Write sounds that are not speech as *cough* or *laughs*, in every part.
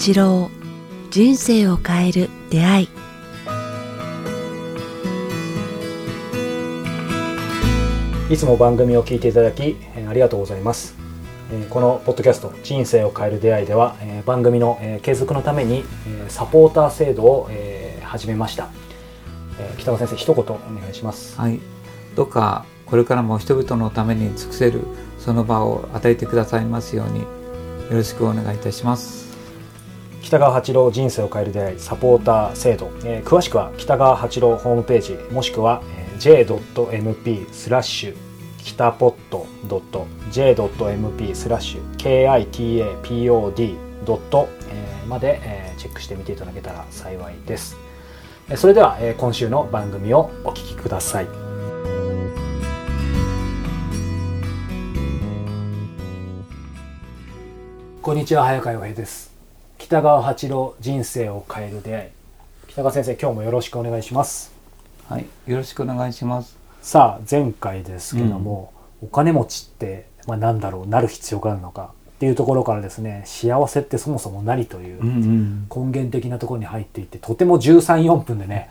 八郎人生を変える出会い。いつも番組を聞いていただきえーありがとうございます。えーこのポッドキャスト「人生を変える出会い」ではえー番組のえー継続のためにえーサポーター制度をえー始めました。えー北川先生一言お願いします。はい、どうかこれからも人々のために尽くせるその場を与えてくださいますようによろしくお願いいたします。北川八郎人生を変える出会いサポーター制度、えー詳しくは北川八郎ホームページもしくは、j.mp スラッシュ北ポット .j.mp スラッシュ kitapod ドットまで、チェックしてみていただけたら幸いです。それでは、今週の番組をお聞きください。こんにちは早川洋平です。北川八郎人生を変える出会い。北川先生今日もよろしくお願いします。はい、よろしくお願いします。さあ前回ですけども、お金持ちって、まあ、何だろうなる必要があるのかっていうところからですね幸せってそもそも何といううんうん。根源的なところに入っていってとても134分でね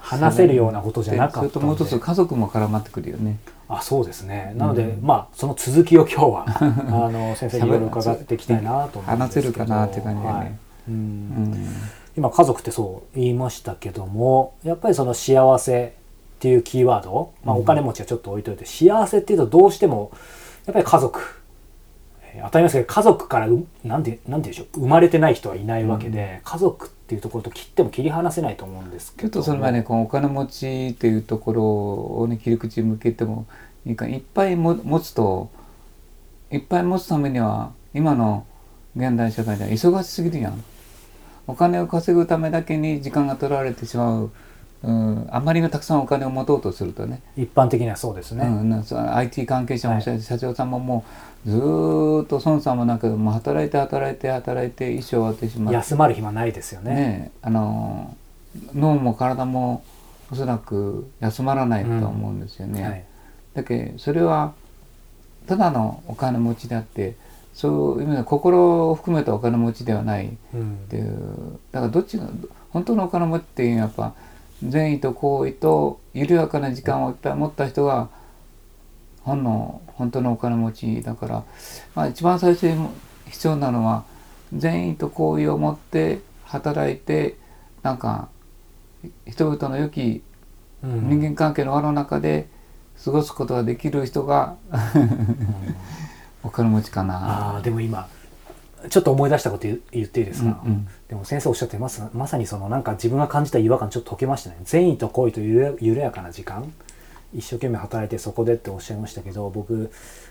話せるようなことじゃなかそれともう一つ家族も絡まってくるよね。あそうですね。なので、まあその続きを今日は *laughs* あの先生にいろいろ伺っていきたいなと思うんですけど。話せるかなって感じだね。はい。うん。うん。今家族ってそう言いましたけどもやっぱりその幸せっていうキーワード、まあ、お金持ちはちょっと置いといて、幸せっていうとどうしてもやっぱり家族、えー当たり前ですけど家族からうなんてなんて言うんでしょう生まれてない人はいないわけで、家族っていうところと切っても切り離せないと思うんですけどちょっとそれはね、このお金持ちっていうところをね、切り口向けてもいいか、いっぱいも持つと、いっぱい持つためには、今の現代社会では忙しすぎるやん。お金を稼ぐためだけに時間が取られてしまう。うん、あまりにたくさんお金を持とうとするとね、一般的にはそうですね、うん、IT 関係者もそうやし社長さんももうずーっと孫さんもなくもう働いて働いて働いて一生終わってしまって休まる暇ないですよね。ねあの脳も体もおそらく休まらないと思うんですよね。はい。だけどそれはただのお金持ちであってそういう意味では心を含めたお金持ちではないっうんていう。だからどっちが本当のお金持ちっていうのはやっぱ善意と行為と緩やかな時間をいっぱい持った人が本の本当のお金持ちだから、まあ、一番最初に必要なのは善意と行為を持って働いてなんか人々の良きうん人間関係の輪の中で過ごすことができる人が *laughs* お金持ちかあな。あでも今ちょっと思い出したこと言言っていいですか、うんうん。でも先生おっしゃってます。まさにそのなんか自分が感じた違和感ちょっと解けましたね。善意と行為と緩や緩やかな時間。一生懸命働いてそこでっておっしゃいましたけど僕、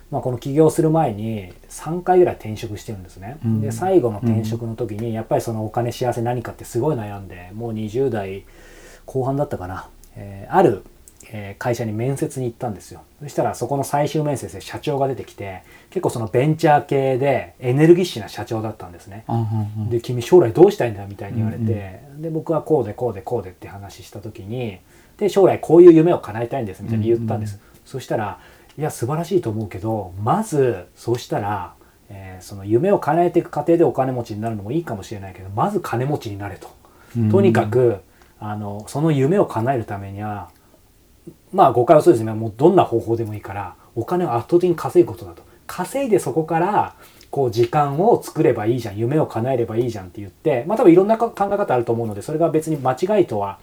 まあ、この起業する前に3回ぐらい転職してるんですね、うん。で最後の転職の時にやっぱりそのお金幸せ何かってすごい悩んでもう20代後半だったかな、えーあるえー会社に面接に行ったんですよ。そしたらそこの最終面接で社長が出てきて結構そのベンチャー系でエネルギッシュな社長だったんですね、うんうんうん。で君将来どうしたいんだみたいに言われて、で僕はこうでこうでこうでって話した時にで将来こういう夢を叶えたいんですみたいに言ったんです、そしたらいや素晴らしいと思うけどまずそうしたら、えーその夢を叶えていく過程でお金持ちになるのもいいかもしれないけどまず金持ちになれと。とにかくあのその夢を叶えるためにはまあ誤解はそうですね。もうどんな方法でもいいからお金を圧倒的に稼ぐことだと。稼いでそこからこう時間を作ればいいじゃん。夢を叶えればいいじゃんって言ってまあ多分いろんな考え方あると思うのでそれが別に間違いとは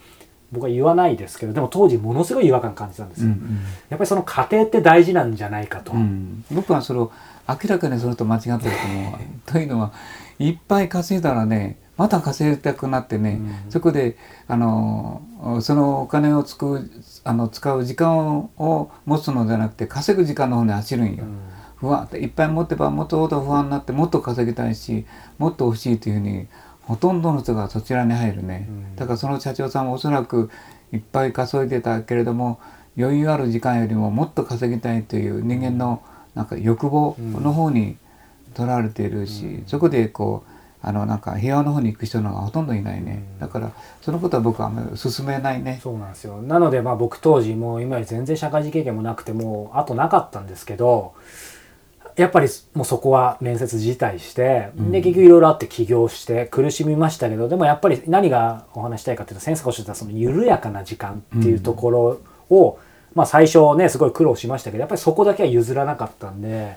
僕は言わないですけどでも当時ものすごい違和感感じたんですよ、うんうんやっぱりその過程って大事なんじゃないかと、うん、僕はそれを明らかにそれと間違ってると思う。*laughs* というのはいっぱい稼いだらねまた稼ぎたくなってね、うん。そこであのそのお金をつくあの使う時間を持つのではなくて稼ぐ時間の方に走るんよ。うん。不安いっぱい持ってばもっとほど不安になってもっと稼ぎたいしもっと欲しいというふうにほとんどの人がそちらに入るね、うん。だからその社長さんもおそらくいっぱい稼いでたけれども余裕ある時間よりももっと稼ぎたいという人間のなんか欲望の方にとらわれているし、うんそこでこうあのなんか平和の方に行く人のほとんどいないね、うん。だからそのことは僕はあんまり進めない。ね。そうなんですよ。なのでまあ僕当時もう今より全然社会人経験もなくてもうあとなかったんですけどやっぱりもうそこは面接辞退して、うん。で結局いろいろあって起業して苦しみましたけどでもやっぱり何がお話したいかっていうと先生がおっしゃったその緩やかな時間っていうところを、まあ最初ねすごい苦労しましたけどやっぱりそこだけは譲らなかったんで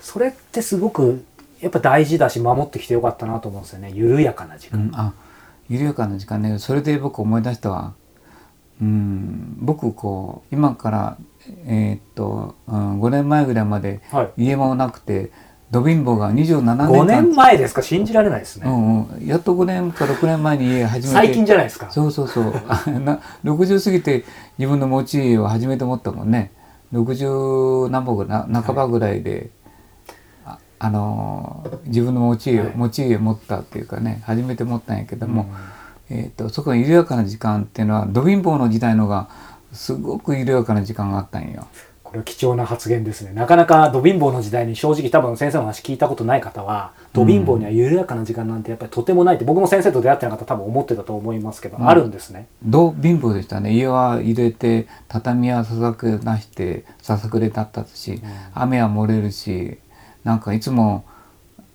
それってすごくやっぱ大事だし守ってきてよかったなと思うんですよね。緩やかな時間。うん、あ緩やかな時間ね。それで僕思い出したわ。うん僕こう今からえーっと、うん、5年前ぐらいまではい。家もなくてド貧乏が27年間。5年前ですか？信じられないですね、うんうん、やっと5年か6年前に家始めて。最近じゃないですか？そうそうそう。あ *laughs* な60過ぎて自分の持ち家を始めて思ったもんね。60何歩ぐらいな半ばぐらいで、ああのー自分の持ち家持ち家を持ったっていうかね初めて持ったんやけども、えー、とそこの緩やかな時間っていうのはド貧乏の時代のがすごく緩やかな時間があったんよ。これは貴重な発言ですね。なかなかド貧乏の時代に正直多分先生の話聞いたことない方はド貧乏には緩やかな時間なんてやっぱりとてもないって僕も先生と出会ってなかったら多分思ってたと思いますけど、うん。あるんですね。ど貧乏でしたね。家は入れて畳はささくなしてささくれだったし、雨は漏れるしなんかいつも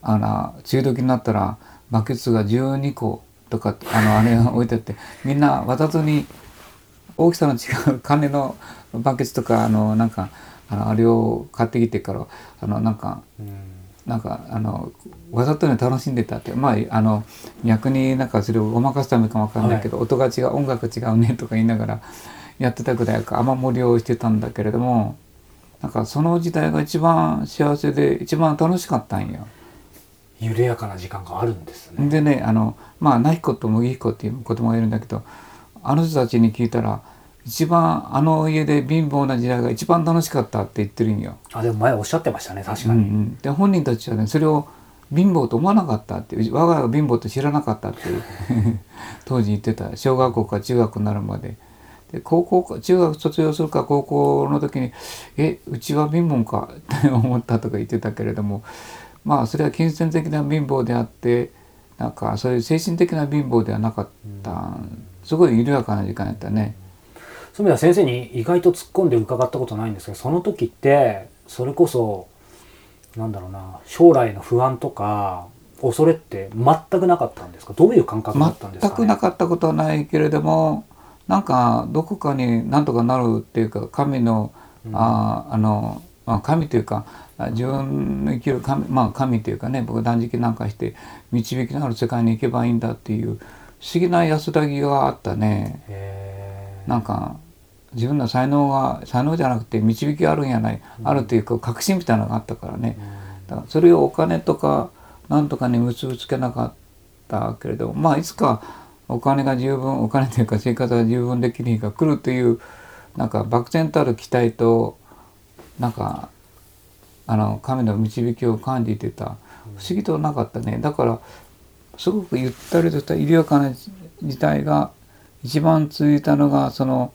あの梅雨時になったらバケツが12個とかあのあれが置いてあってみんな渡ずに大きさの違う金のバケツとかあのなんかあのあれを買ってきてからあのなんかうん。なんかあのわざとね楽しんでたってまああの逆になんかそれをごまかすためかもわかんないけど、音が違う音楽違うねとか言いながらやってたぐらいか雨漏りをしてたんだけれどもなんかその時代が一番幸せで一番楽しかったんよ。緩やかな時間があるんですねでねあのまあナヒコと麦彦っていう子供がいるんだけどあの人たちに聞いたら一番あの家で貧乏な時代が一番楽しかったって言ってるんよ。あでも前おっしゃってましたね確かに、うんうん、で本人たちはねそれを貧乏と思わなかったって我が家が貧乏と知らなかったって *laughs* 当時言ってた小学校か中学になるまで。で高校か中学卒業するか高校の時に「えうちは貧乏か」っ *laughs* て思ったとか言ってたけれどもまあそれは金銭的な貧乏であってなんかそういう精神的な貧乏ではなかった、すごい緩やかな時間やったね。そういう意味では先生に意外と突っ込んで伺ったことないんですけどその時ってそれこそなんだろうな将来の不安とか恐れって全くなかったんですか？どういう感覚だったんですか、ね、全くなかったことはないけれどもなんかどこかになんとかなるっていうか神の、うんああの、まあ、神というかあ自分の生きる神まあ神というかね僕断食なんかして導きのある世界に行けばいいんだっていう不思議な安らぎがあったね。なんか自分の才能が才能じゃなくて導きがあるんやない、あるというか確信みたいなのがあったからね。だからそれをお金とかなんとかに結びつけなかったけれどまあいつかお金が十分お金というか生活が十分できる日が来るというなんか漠然たる期待となんかあの神の導きを感じてた。不思議となかったね。だからすごくゆったりとした緩やかな時代が一番続いたのがその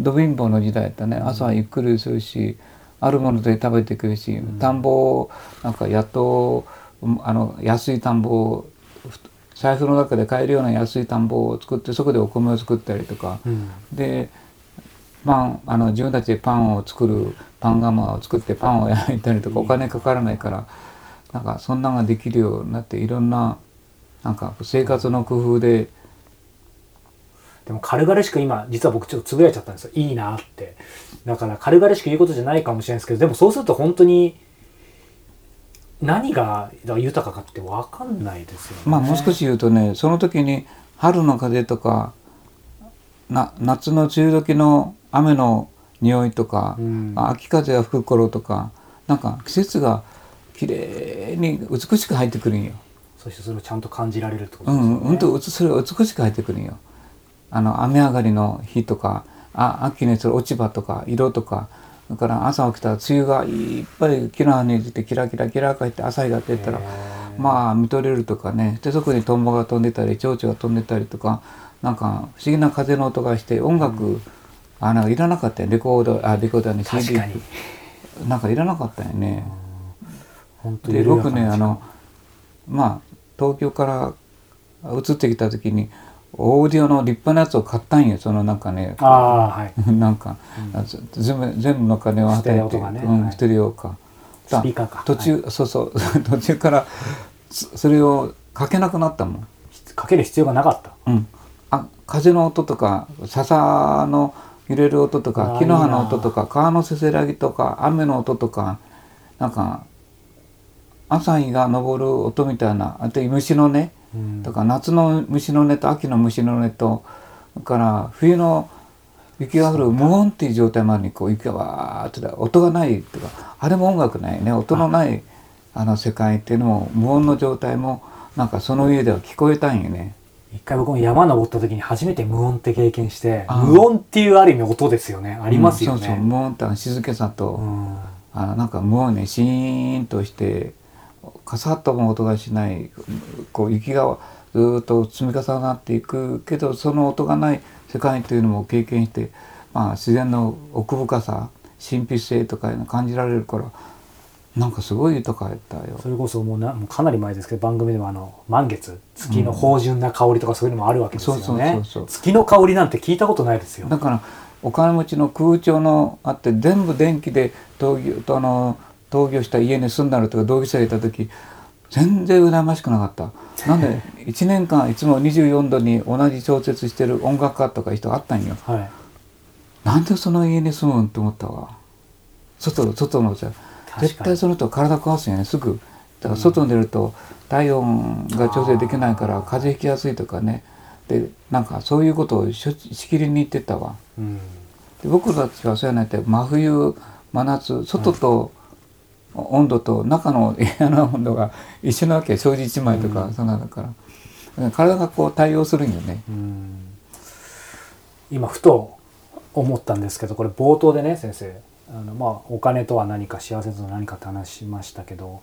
ド貧乏の時代だったね。朝はゆっくりするしあるもので食べてくるし、田んぼをなんかやっとあの安い田んぼをふ財布の中で買えるような安い田んぼを作ってそこでお米を作ったりとか、うん。でパンあの自分たちでパンを作るパン窯を作ってパンを焼いたりとかお金かからないからなんかそんなのができるようになっていろんななんか生活の工夫で。でも軽々しく今実は僕ちょっとつぶやいちゃったんですよ。いいなって。だから軽々しく言うことじゃないかもしれないですけどでもそうすると本当に何が豊かかって分かんないですよねまあもう少し言うとねその時に春の風とかな夏の梅雨時の雨の匂いとか、うん秋風が吹く頃とかなんか季節が綺麗に美しく入ってくるんよ。そしてそれをちゃんと感じられるってことうん、ですよね、本当それが美しく入ってくるんよ。あの雨上がりの日とかあ秋にする落ち葉とか色とかだから朝起きたら梅雨がいっぱい木の葉に出てキラキラキラかって朝日が出たらまあ見とれるとかね。でそこにトンボが飛んでたり蝶々が飛んでたりとかなんか不思議な風の音がして音楽、あなんかいらなかったよレコードあレコードはね確 CD なんかいらなかったよね。で僕ねあのまあ東京から移ってきた時にオーディオの立派なやつを買ったんよそのなんかね。ああはい。*laughs* なんか、全部全部の金をステレオとかね。うんはい。ステレオかたスピーカーか。途中、そうそう。*laughs* 途中からそそれをかけなくなったもん。かける必要がなかった。うん、あ風の音とか笹の揺れる音とか木の葉の音とか川のせせらぎとか雨の音とかなんか朝日が昇る音みたいなあと虫の音うん。とか夏の虫の音と秋の虫の音とから冬の雪が降る無音っていう状態までにこう雪がわーって音がないっていうかあれも音楽ないね。音のないあの世界っていうのも無音の状態もなんかその上では聞こえたんよね。一回僕も山登った時に初めて無音って経験して無音っていうある意味音ですよね。ありますようんそうそう。ね無音って静けさと、うん。あのなんか無音ねシーンとしてカサッとも音がしない。こう雪がずーっと積み重なっていくけどその音がない世界というのも経験して、まあ、自然の奥深さ神秘性とかいうの感じられるからなんかすごい豊かやったよ。それこそもうなもうかなり前ですけど番組でもあの満月月の芳醇な香りとかそういうのもあるわけですよね、そうそうそうそう。月の香りなんて聞いたことないですよ。だからお金持ちの空調のあって全部電気で闘牛とあの闘牛した家に住んだのとか同居者がいた時全然羨ましくなかった。なんで *laughs* 1年間いつも24度に同じ調節してる音楽家とか人があったんよ。はいなんでその家に住むんって思ったわ。外外のさ確かに絶対その人は体壊すよねすぐ。だから外に出ると体温が調整できないから風邪ひきやすいとかね。でなんかそういうことをしきりに言ってたわ。うんで僕たちはそうやなって真冬真夏外と温度と中の *laughs* 部屋の温度が一緒なわけ障子一枚とか、うん。そんなだから。体がこう対応するんよね。うん。今ふと思ったんですけどこれ冒頭でね先生。あのまあお金とは何か幸せとは何かって話しましたけども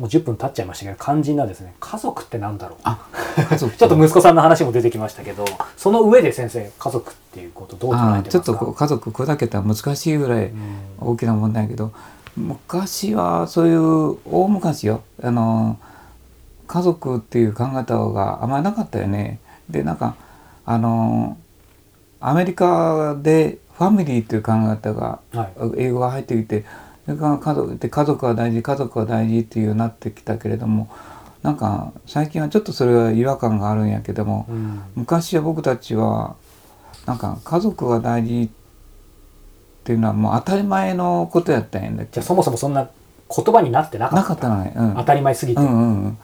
う10分経っちゃいましたけど肝心なですね。家族ってなんだろう。*laughs* ちょっと息子さんの話も出てきましたけどその上で先生家族っていうことどう捉あえてますか？ーちょっとこう家族砕けたら難しいぐらいうん。大きな問題やけど昔はそういう大昔よ。あの家族っていう考え方があんまりなかったよね。でなんかあのアメリカでファミリーっていう考え方がはい。英語が入ってきてそれから家族で家族は大事家族は大事っていうようになってきたけれどもなんか最近はちょっとそれは違和感があるんやけどもうん。昔は僕たちはなんか家族が大事っていうのはもう当たり前のことやったんやんだじゃあそもそもそんな言葉になってなかった。なかったのね、うん、当たり前すぎて、うんうん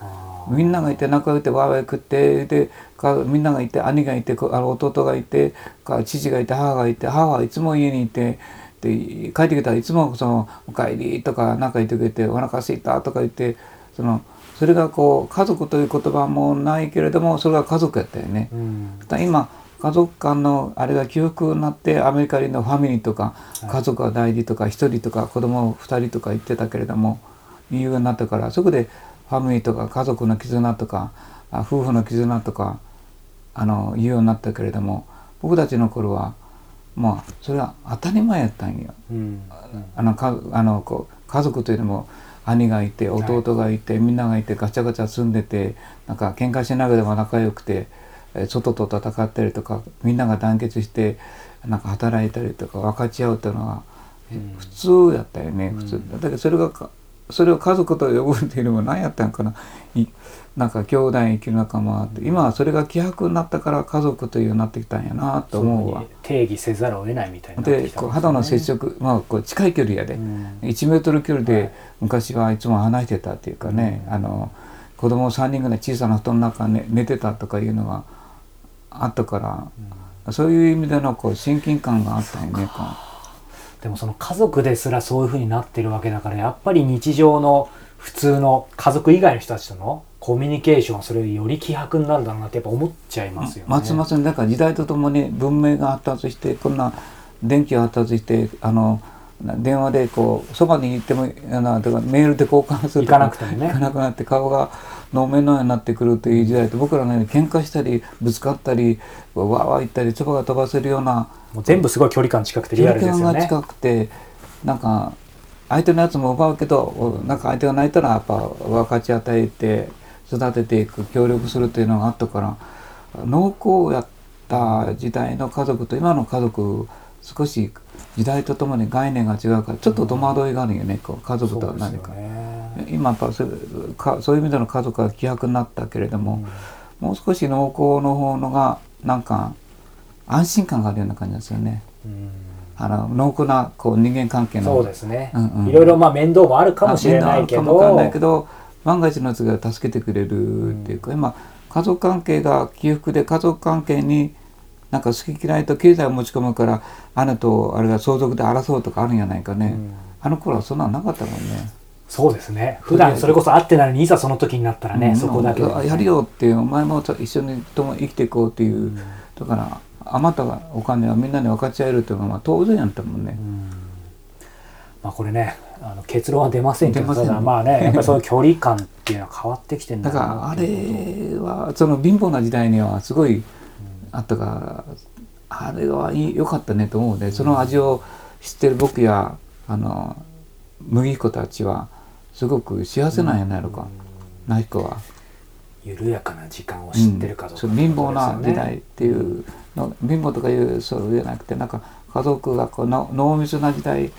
みんながいて仲良くてわーわー食ってでかみんながいて兄がいてこあの弟がいてか父がいて母がいて母はいつも家にいてで帰ってきたらいつもその「おかえり」とか何か言ってくれて「お腹すいた」とか言ってそのそれがこう家族という言葉もないけれどもそれが家族やったよね。うん。だ今家族間のあれが記憶になってアメリカ人のファミリーとかはい。家族が大事とか一人とか子供二人とか言ってたけれども理由になったからそこでファミリーとか家族の絆とかあ夫婦の絆とかあの言うようになったけれども僕たちの頃はまあそれは当たり前やったんよ。うんあのかあのこう家族というのも兄がいて弟がいて、みんながいてガチャガチャ住んでてなんか喧嘩しながらも仲良くてえー外と戦ったりとかみんなが団結してなんか働いたりとか分かち合うというのは、普通やったよねうん。普通、だけどそれがかそれを家族と呼ぶっていうのも何やったんかな。いなんか兄弟生きる仲間って。今はそれが希薄になったから家族というようになってきたんやなと思うわ。定義せざるを得ないみたいになってでね。こう肌の接触まあこう近い距離やで、うん。1メートル距離はい。で昔はいつも話してたっていうかね、あの子供3人ぐらい小さな布団の中で寝てたとかいうのがあったから、そういう意味でのこう親近感があったよねこでもその家族ですらそういうふうになってるわけだからやっぱり日常の普通の家族以外の人たちとのコミュニケーションはそれより希薄になるだろうなってやっぱ思っちゃいますよね。松松にだから時代とともに文明が発達してこんな電気が発達してあの電話でこうそばに行ってもあのとかメールで交換すると行かなくてもね行かなくなって顔が能面のようになってくるという時代と僕らのように喧嘩したりぶつかったりわーわー言ったり唾が飛ばせるようなもう全部すごい距離感近くてリアルですよね。が近くてなんか相手のやつも奪うけどおなんか相手が泣いたらやっぱ分かち与えて育てていく協力するというのがあったから濃厚やった時代の家族と今の家族少し時代とともに概念が違うからちょっと戸惑いがあるよね、こう家族とは何か、ね。今やっぱそういうかそういう意味での家族が希薄になったけれども、もう少し濃厚の方のがなんか安心感があるような感じですよね。うん。あの濃厚なこう人間関係の。そうですね、うんうん。いろいろまあ面倒もあるかもしれないけど。かもわかんないけど万が一のやつが助けてくれるっていうか、今家族関係が起伏で家族関係になんか好き嫌いと経済を持ち込むから姉とあれが相続で争うとかあるんじゃないかね、うん。あの頃はそんなのなかったもんね。そうですね。普段それこそ会ってないのにいざその時になったらね、うん。そこだけ。ね、やるよってお前も一緒にとも生きていこうっていう、だから余ったお金はみんなに分かち合えるっていうのはまあ当然やったもんね。うん。まあこれねあの結論は出ませんけどただまあねやっぱりそういう距離感っていうのは変わってきてんだだからあれはその貧乏な時代にはすごいあったからあれはいい良かったねと思うね。その味を知ってる僕やあの麦彦たちはすごく幸せなんやないのか、ナイコは。緩やかな時間を知ってるかどうか、そう貧乏な時代っていうの貧乏とかいうそうじゃなくてなんか家族がこうの濃密な時代っ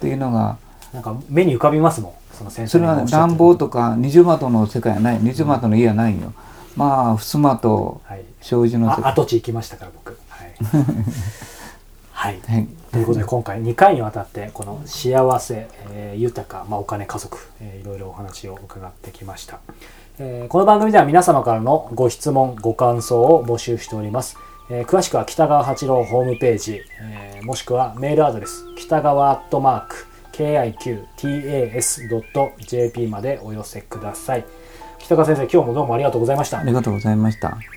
ていうのがなんか目に浮かびますもん。その先生それはね暖房とか二重窓の世界はない。二重窓の家はないよ、まあ襖とはい障子の世界あ跡地行きましたから僕。はい、*laughs* はい。はい。ということで今回2回にわたってこの幸せ、えー豊か、まあ、お金家族、えーいろいろお話を伺ってきました、えーこの番組では皆様からのご質問ご感想を募集しております、えー詳しくは北川八郎ホームページ、えーもしくはメールアドレス北川アットマーク KIQTAS.jp までお寄せください北川先生今日もどうもありがとうございましたありがとうございました。